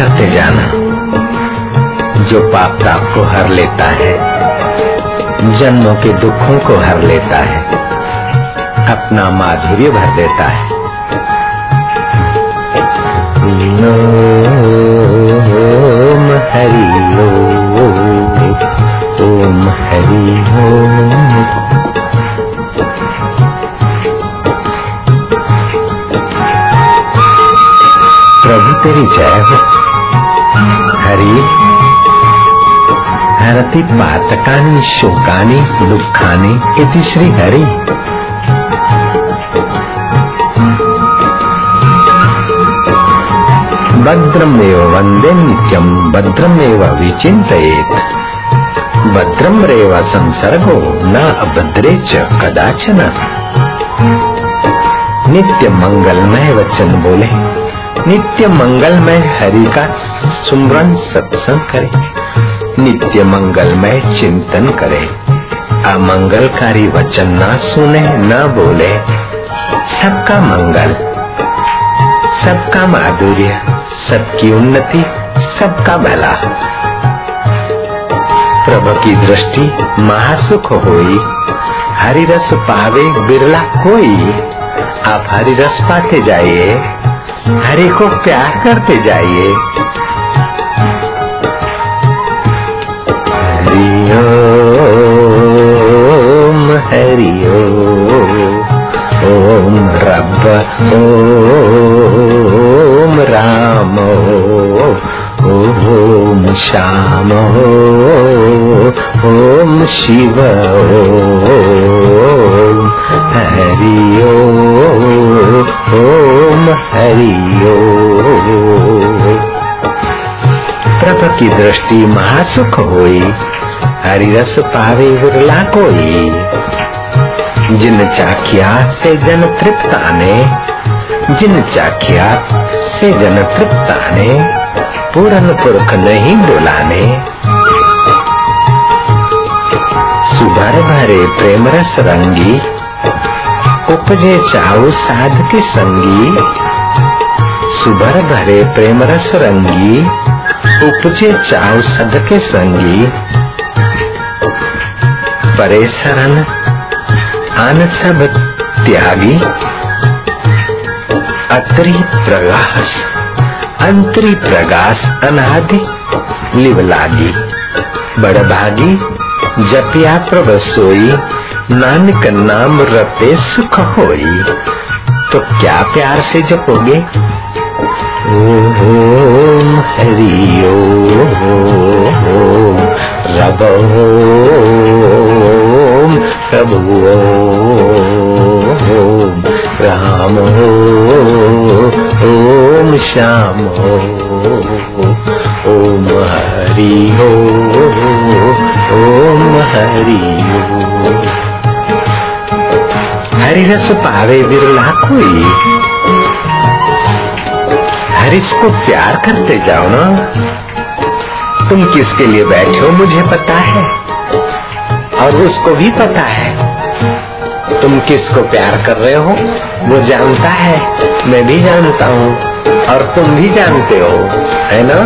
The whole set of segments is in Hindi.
करते जाना। जो पाप ताप को हर लेता है, जन्मों के दुखों को हर लेता है, अपना माधुर्य भर देता है। ओम हरि ओम हरि ओम। हरति पातकानि, शोकानि दुःखानि इति श्री हरि। भद्रमेव वंदे नित्यं, भद्रमेव विचिन्तयेत्। भद्रं रेव संसर्गो न अभद्रे च कदाचन। नित्य मंगलमय वचन बोले। नित्य मंगलमय हरि का सुमरन सत्संग करे। नित्य मंगलमय चिंतन करे। अमंगलकारी वचन न सुने, न बोले। सबका मंगल, सबका माधुर्य, सबकी उन्नति, सबका भला। प्रभु की दृष्टि महासुख होई। हरि रस पावे बिरला कोई। आप हरि रस पाते जाइए, हरि को प्यार करते जाइए। ओम हरि ओम रब ओम राम ओम श्याम ओम शिव ओम हरि ओम हरि प्रभ की दृष्टि महासुख होई। हरि रस पावे विरला कोई जिन चाखिया से जन तृप्त आने, जिन चाखिया से जन तृप्त आने, पूरन पुरख नहीं बुलाने सुभर भरे प्रेम रस रंगी, उपजे चाऊ साध के संगी। सुभर भरे प्रेम रस रंगी, उपजे चाऊ सद के संगी। परे शरण, आन सब त्यागी। अतरी प्रगास अंतरी प्रगास अनादि लिव लागी बड़ भागी जपिया प्रभ सोई, नानक नाम रते सुख होई। तो क्या प्यार से जपोगे? ओम हरि ओम रब ओम प्रभु राम ओम श्याम हो, ओम हरि हो, ओम हरि हरि रस पावे बिरला कोई। हरिस को प्यार करते जाओ ना। तुम किसके लिए बैठे हो मुझे पता है। और उसको भी पता है। तुम किसको प्यार कर रहे हो? वो जानता है। मैं भी जानता हूँ और तुम भी जानते हो। है ना?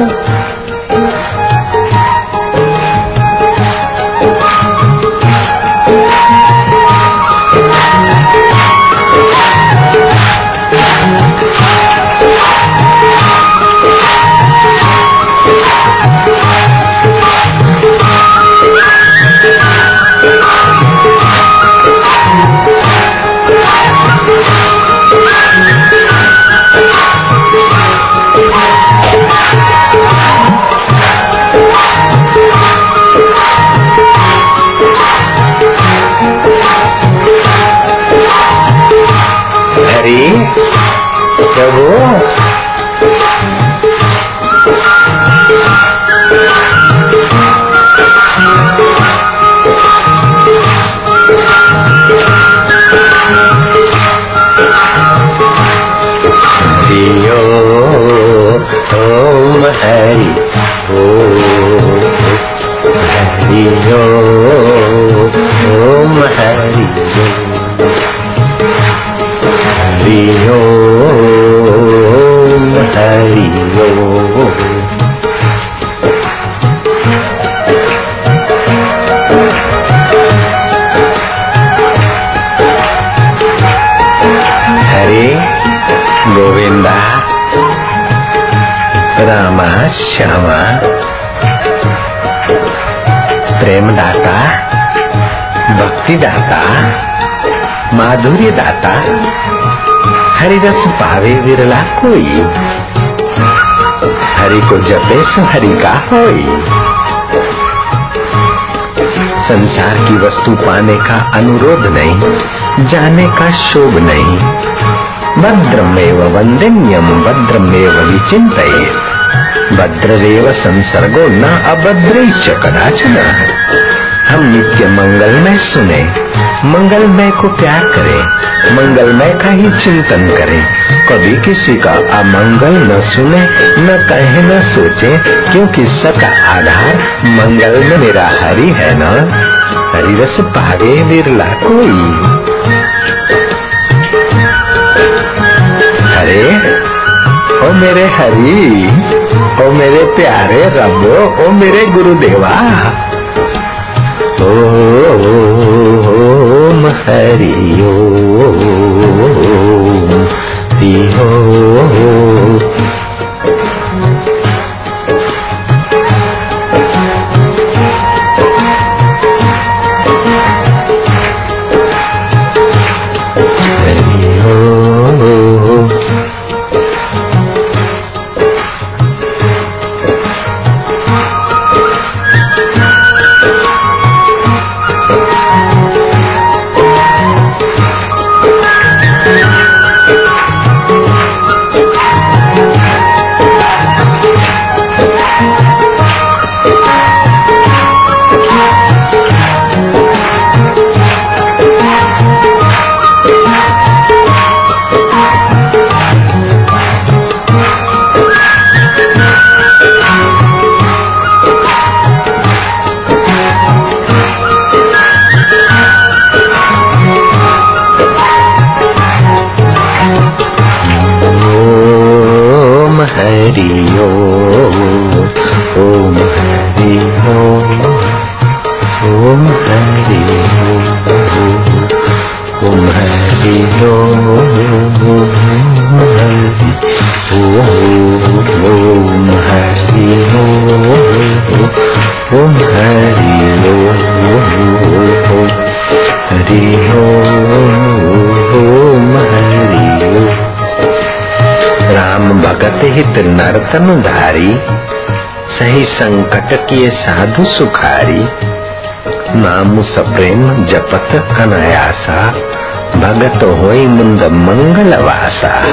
गोविंदा रामा श्यामा प्रेम दाता भक्ति दाता माधुर्य दाता हरिरस पावे विरला कोई हरि को जपे हरि का होई। संसार की वस्तु पाने का अनुरोध नहीं, जाने का शोभ नहीं। भद्रमेव वंदन्यम, भद्रमेव विचिंतयेत भद्ररेव संसर्गो न अभद्र कदाचन। हम नित्य मंगल में सुने। मंगलमय को प्यार करें, मंगलमय का ही चिंतन करें। कभी किसी का अमंगल न सुने, न कहे, न सोचे, क्योंकि सबका आधार मंगल में मेरा हरि है न? हरि रस पावे विरला कोई। हरे ओ मेरे हरि, ओ मेरे प्यारे रबो, ओ मेरे गुरुदेवा। ओम हरि ओम हरि ओम भगत हित नर्तन धारी, सही संकट किए साधु सुखारी। नाम सप्रेम जपत अनायासा, भगत होई मुंद मंगल वासा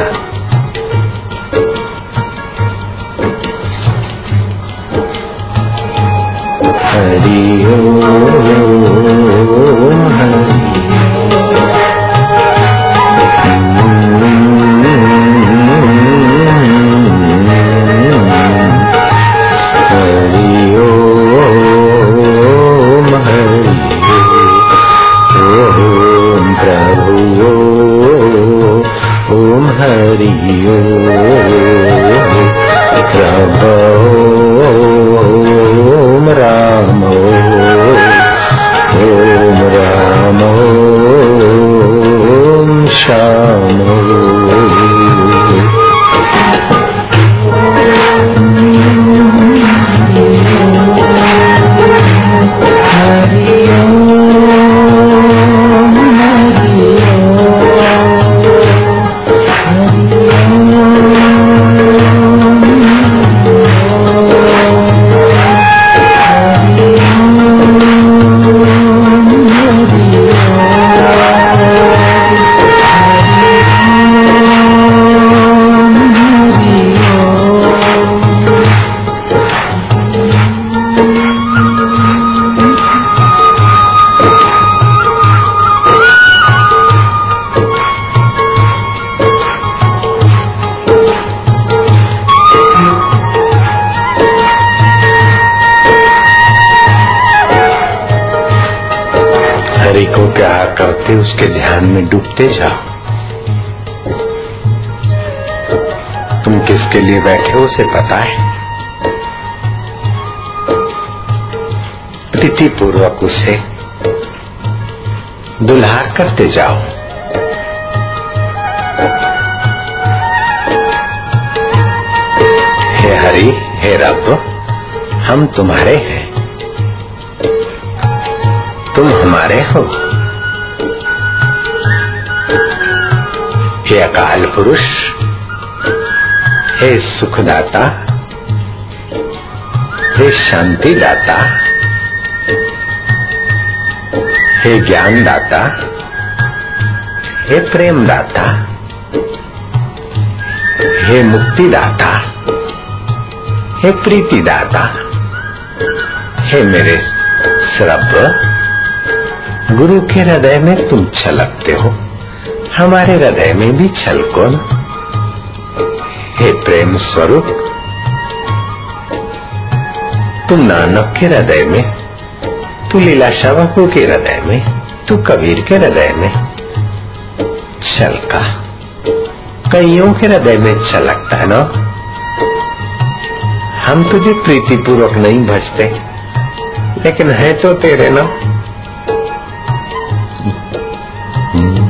हरि ओम उसके ध्यान में डूबते जाओ तुम किसके लिए बैठे हो उसे पता है। प्रीति पूर्वक उसे दुल्हार करते जाओ। हे हरि, हे रब, हम तुम्हारे हैं। तुम हमारे हो। अकाल पुरुष। हे सुखदाता। हे शांति दाता हे ज्ञान दाता हे प्रेम दाता हे मुक्ति दाता हे प्रीति दाता हे मेरे श्रब गुरु के हृदय में तुम छलकते हो। हमारे हृदय में भी छलको न। हे प्रेम स्वरूप, तुम नानक के हृदय में, तू लीला शावकों के हृदय में, तू कबीर के हृदय में छलका कईयों के हृदय में छलकता है ना। हम तुझे प्रीति पूर्वक नहीं भजते, लेकिन है तो तेरे ना।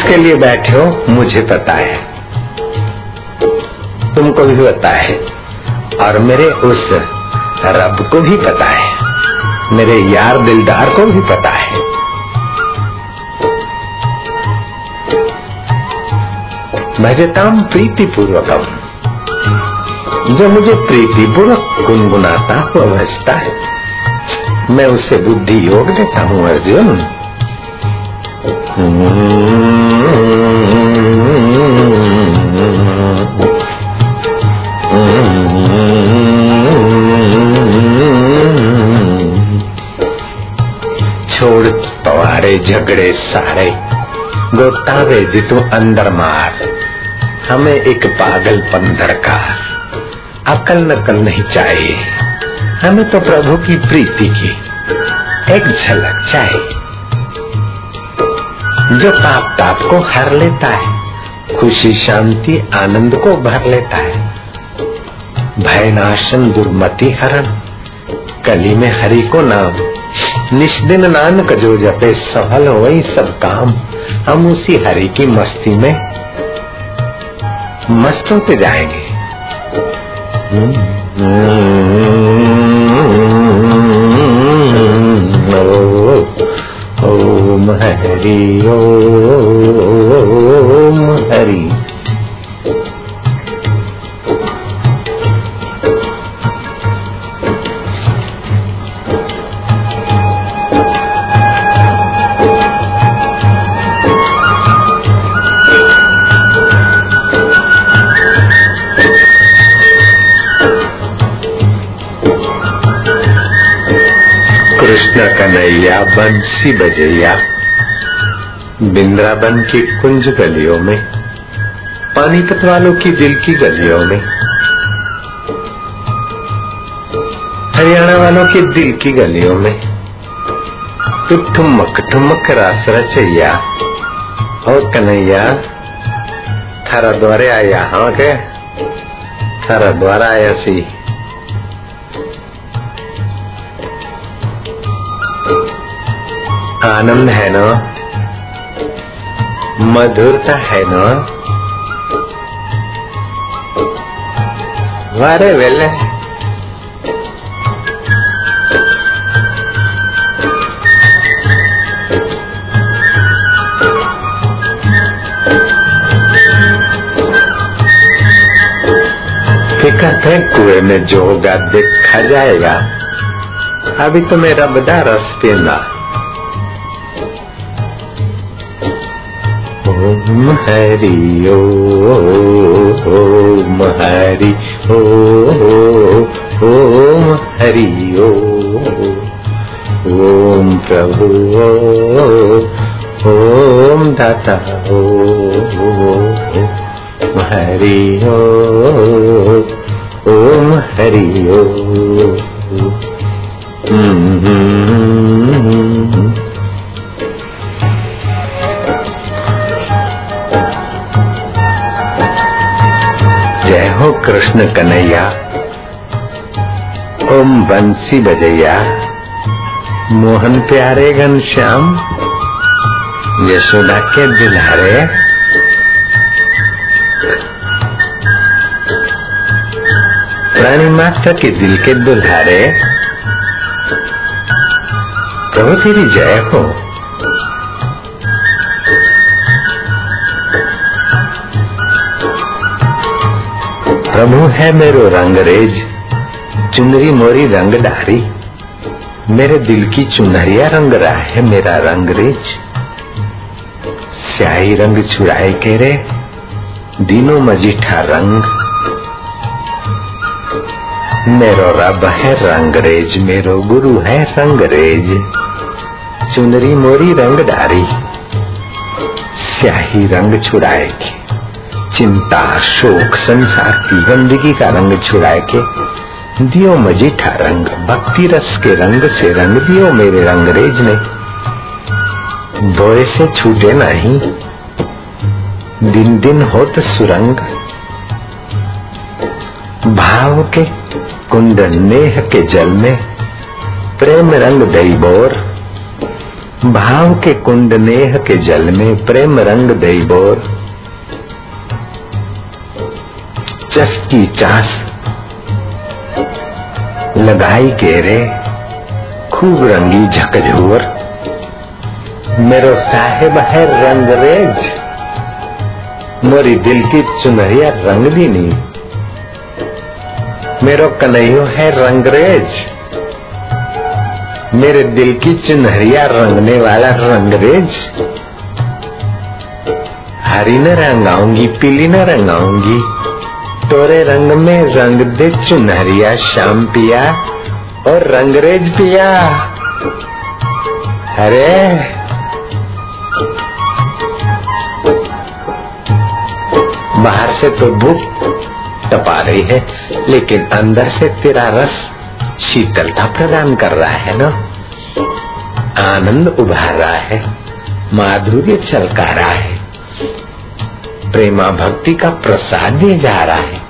किसके लिए बैठे हो, मुझे पता है तुमको भी पता है और मेरे उस रब को भी पता है मेरे यार दिलदार को भी पता है भजताम प्रीति पूर्वकम जो मुझे प्रीति पूर्वक गुनगुनाता हुआ भजता है, मैं उसे बुद्धि योग देता हूँ, अर्जुन। झगड़े सारे। गोतावे जी तू अंदर मार। हमें एक पागलपन दरकार। अकल नकल नहीं चाहिए। हमें तो प्रभु की प्रीति की एक झलक चाहिए। जो पाप ताप को हर लेता है, खुशी शांति आनंद को भर लेता है। भय नाशन दुर्मति हरण, कली में हरि को नाम। निष्दिन नानक जो जपे सफल वही सब काम। हम उसी हरि की मस्ती में मस्त होते जाएँगे। ओम हरि ओम हरि। बंसी बजैया बिंद्राबन की कुंज गलियों में, पानीपत वालों की दिल की गलियों में, हरियाणा वालों के दिल की गलियों में तू ठुमक ठुमक रास रचैया। और कन्हैया, थारा द्वारे आया हाँ के? थारा द्वारा आया सी। आनंद है ना? मधुरता है ना? वारे वेले। फिकर थे कुएँ में जो होगा, देखा जाएगा। अभी तो मेरा बड़ा रस पीना ओम हरि ओम हरि हरि ओ, ओम हरि, ओ, ओम प्रभु ओम दाता, ओ हरि, ओ, ओम हरि, ओ कृष्ण कन्हैया। ओम बंसी बजैया। मोहन प्यारे घनश्याम यशोदा के दुल्हारे। प्राणी मात्र के दिल के दुल्हारे। प्रभु तेरी जय हो। प्रभु है मेरो रंगरेज चुनरी मोरी रंग डारी मेरे दिल की चुनरिया रंग रहा है मेरा रंगरेज स्याही रंग छुड़ाए के रे, दिनों मजीठा रंग। मेरो रब है रंगरेज मेरो गुरु है रंगरेज चुनरी मोरी रंग डारी स्याही रंग छुड़ाएगी चिंता, शोक, संसार की गंदगी का रंग छुड़ाए के, दियो मजीठा रंग, भक्ति रस के रंग से रंग दियो मेरे रंगरेज ने धोए से छूटे नहीं दिन दिन होत सुरंग। भाव के कुंड नेह के जल में, प्रेम रंग दई बोर। भाव के कुंड नेह के जल में, प्रेम रंग दई बोर। चस की चास। लगाई के रे खूब रंगी झकझोर। मेरो साहेब है रंगरेज। मोरी दिल की चुनरिया नहीं। मेरो कन्हैयो है रंगरेज। मेरे दिल की चुनहरिया रंगने वाला रंगरेज। हरी न रंगाऊँगी, पीली न रंगाऊँगी। तोरे रंग में रंग दे चुनहरिया शाम पिया और रंगरेज पिया। अरे। बाहर से तो भूख तपा रही है, लेकिन अंदर से तेरा रस शीतलता प्रदान कर रहा है ना? आनंद उभार रहा है, माधुर्य छलका रहा है। प्रेमा भक्ति का प्रसाद दिया जा रहा है।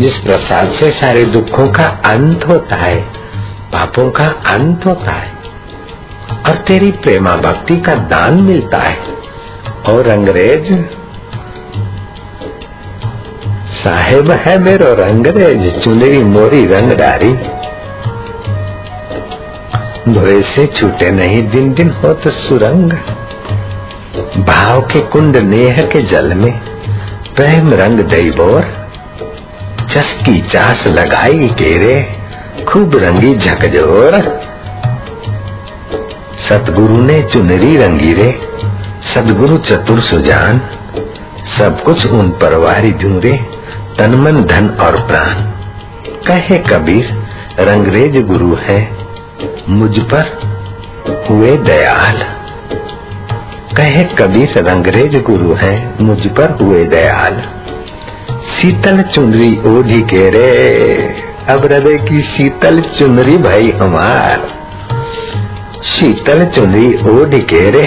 जिस प्रसाद से सारे दुखों का अंत होता है, पापों का अंत होता है, और तेरी प्रेमा भक्ति का दान मिलता है। और अंग्रेज़ साहेब है मेरो रंगरेज, चुनरी मोरी रंग डारी धोए से छूटे नहीं दिन दिन हो तो सुरंग। भाव के कुंड नेह के जल में प्रेम रंग दई बोर चस्की चास लगाई केरे खूब रंगी झकझोर सतगुरु ने चुनरी रंगी रे सदगुरु चतुर सुजान, सब कुछ उन पर वारी दूरे तन मन धन और प्राण। कहे कबीर, रंगरेज गुरु है, मुझ पर हुए दयाल। कहे कबीर रंगरेज गुरु है, मुझ पर हुए दयाल। शीतल चुनरी ओढ़ी के रे, अब हृदय की शीतल चुनरी भाई हमार। शीतल चुनरी ओढ़ के रे,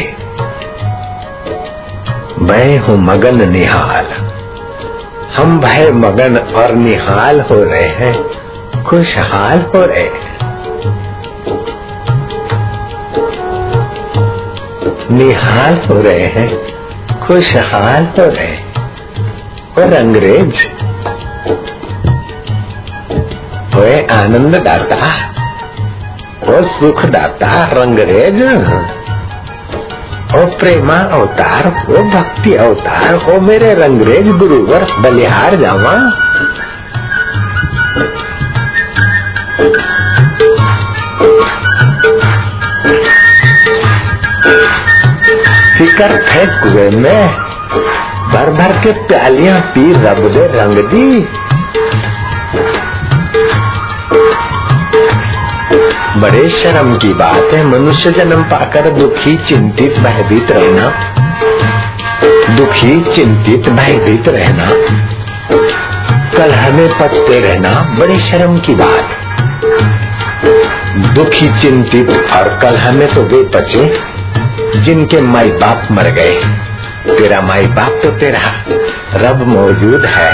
मैं हूँ मगन निहाल। हम भय मगन और निहाल हो रहे हैं, खुशहाल हो रहे हैं। निहाल हो रहे हैं, खुशहाल हो रहे और अंग्रेज़ ओए आनंद दाता ओ सुख दाता रंगरेज ओ प्रेमा अवतार ओ भक्ति अवतार ओ मेरे रंगरेज गुरुवर बलिहार जावा। कर फेंक कुए में। भर भर के प्यालियाँ पी रब दे रंग दी। बड़े शर्म की बात है, मनुष्य जन्म पाकर दुखी, चिंतित, भयभीत रहना। दुखी, चिंतित, भयभीत रहना। कल हमें पछते रहना, बड़े शर्म की बात। दुखी, चिंतित और कल हमें तो वे पचे जिनके माई बाप मर गए। तेरा माई बाप तो तेरा, रब मौजूद है।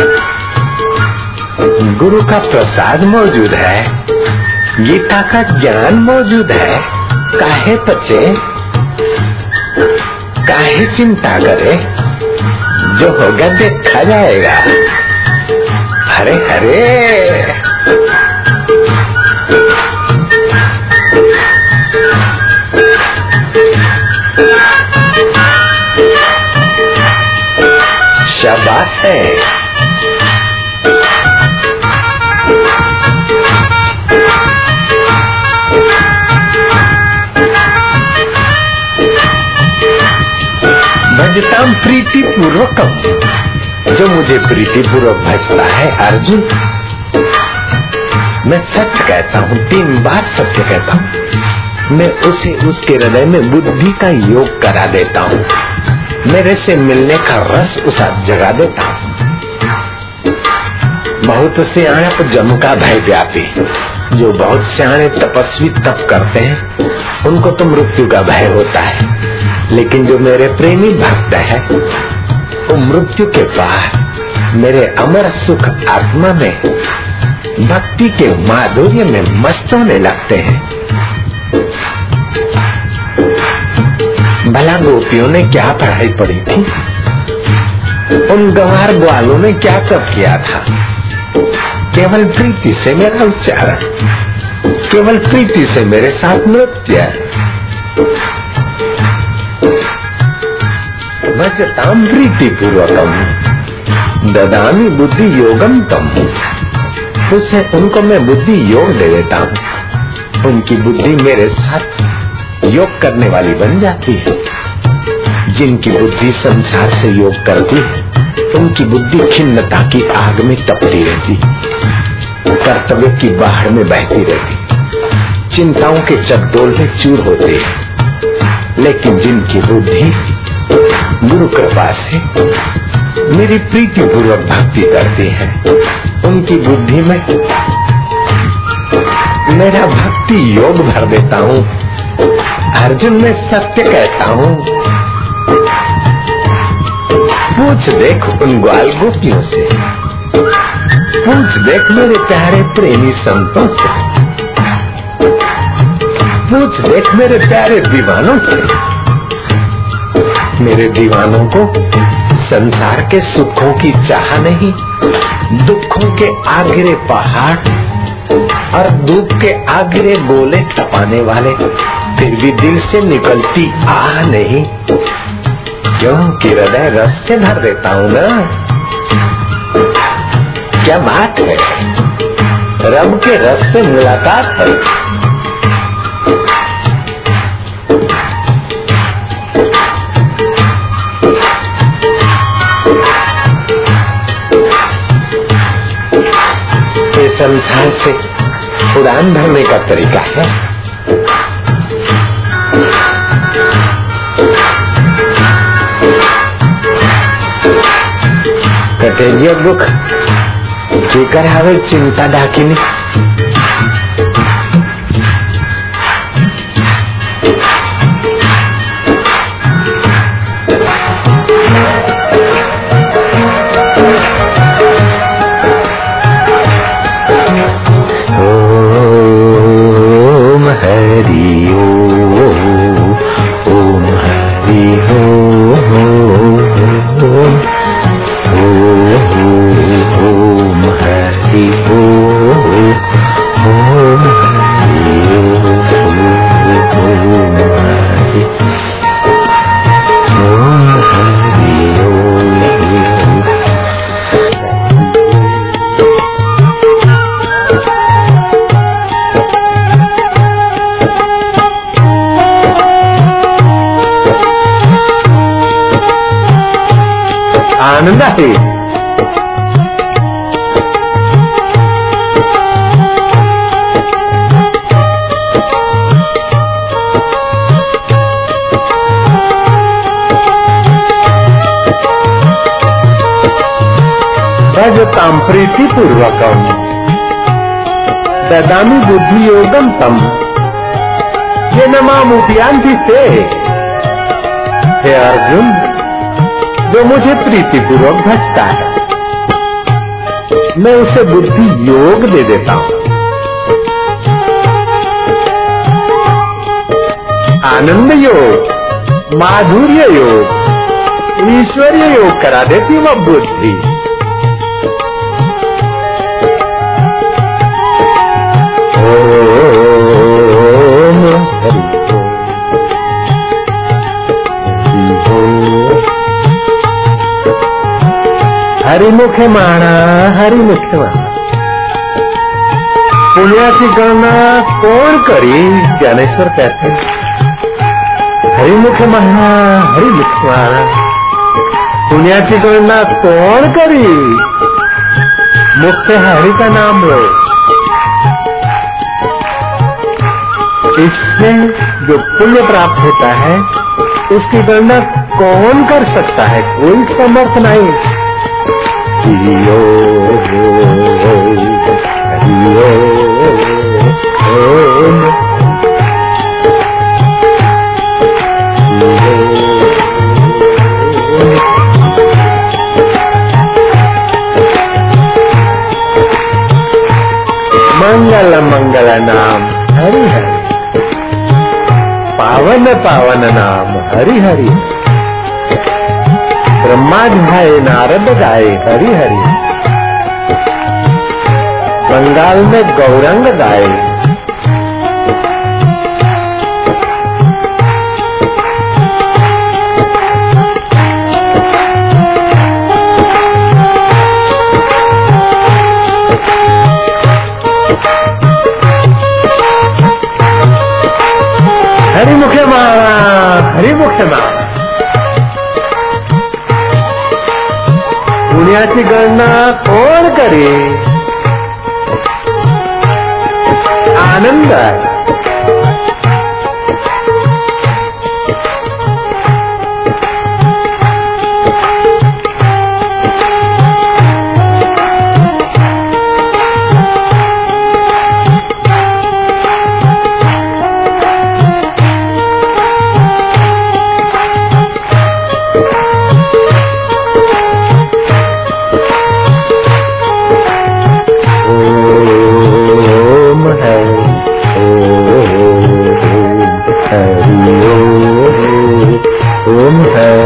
गुरु का प्रसाद मौजूद है। गीता का ज्ञान मौजूद है। काहे पचे? काहे चिंता करे? जो होगा देखा जाएगा। हरे हरे! शाबाश है। भजता प्रीति पूर्वकम जो मुझे प्रीति पूर्वक भजता है, अर्जुन। मैं सत्य कहता हूँ, तीन बार सत्य कहता हूँ। मैं उसे उसके हृदय में बुद्धि का योग करा देता हूँ। मेरे से मिलने का रस उसा जगा देता बहुत सियाणप जम का भय व्यापी। जो बहुत सियाणे तपस्वी तप करते हैं, उनको तो मृत्यु का भय होता है। लेकिन जो मेरे प्रेमी भक्त है, वो मृत्यु के बाद मेरे अमर सुख आत्मा में, भक्ति के माधुर्य में मस्त होने लगते हैं। भला गोपियों ने क्या पढ़ाई पढ़ी थी? उन गंवार ग्वालों ने क्या तब किया था? केवल प्रीति से मेरा उच्चारण, केवल प्रीति से मेरे साथ नृत्य भजताम प्रीति पूर्वकम ददामी बुद्धि योगम तम उसे उनको मैं बुद्धि योग दे देता हूँ। उनकी बुद्धि मेरे साथ योग करने वाली बन जाती है। जिनकी बुद्धि संसार से योग करती है, उनकी बुद्धि खिन्नता की आग में तपती रहती कर्तव्य की बाहर में बहती रहती चिंताओं के चकडोल में चूर होते हैं। लेकिन जिनकी बुद्धि गुरु कृपा से मेरी प्रीति पूर्वक भक्ति करती है, उनकी बुद्धि में मेरा भक्ति योग भर देता हूँ। अर्जुन में सत्य कहता हूँ। पूछ देख उन ग्वाल गोपियों से। पूछ देख मेरे प्यारे प्रेमी संतों से। पूछ देख मेरे प्यारे दीवानों से। मेरे दीवानों को संसार के सुखों की चाह नहीं, दुखों के आगरे पहाड़ और धूप के आगरे गोले तपाने वाले, फिर भी दिल से निकलती आ नहीं। क्यों कि हृदय रस से भर देता हूँ ना? क्या बात है? रब के रस से मुलाकात है। संसार से उड़ान भरने का तरीका है। कटेलिया बुख जेकर हवे चिंता डाकिनी। भजताम प्रीतिपूर्वकम। ददामी बुद्धि योगम तम। ये नमामुपियांति से हे। अर्जुन, जो मुझे प्रीतिपूर्वक भजता है, मैं उसे बुद्धि योग दे देता हूँ। आनंद योग, माधुर्य योग, ईश्वरीय योग करा देती वह बुद्धि। हरि मुखे माणा हरि मुखे माणा पुण्याची गणना कोण करी? ज्ञानेश्वर कहते हरिमुख म्हणा हरिमुख म्हणा पुण्याची गणना कौन करी? मुख से हरि का नाम लो इससे जो पुण्य प्राप्त होता है, उसकी गणना कौन कर सकता है? कोई समर्थ नहीं। मंगल मंगल नाम हरि हरि। पावन पावन नाम हरि हरि। ब्रह्मा भाई नारद गाए हरी हरी। बंगाल में गौरंग गाए पुण्याची कौन करे। आनंद आहे Bruno.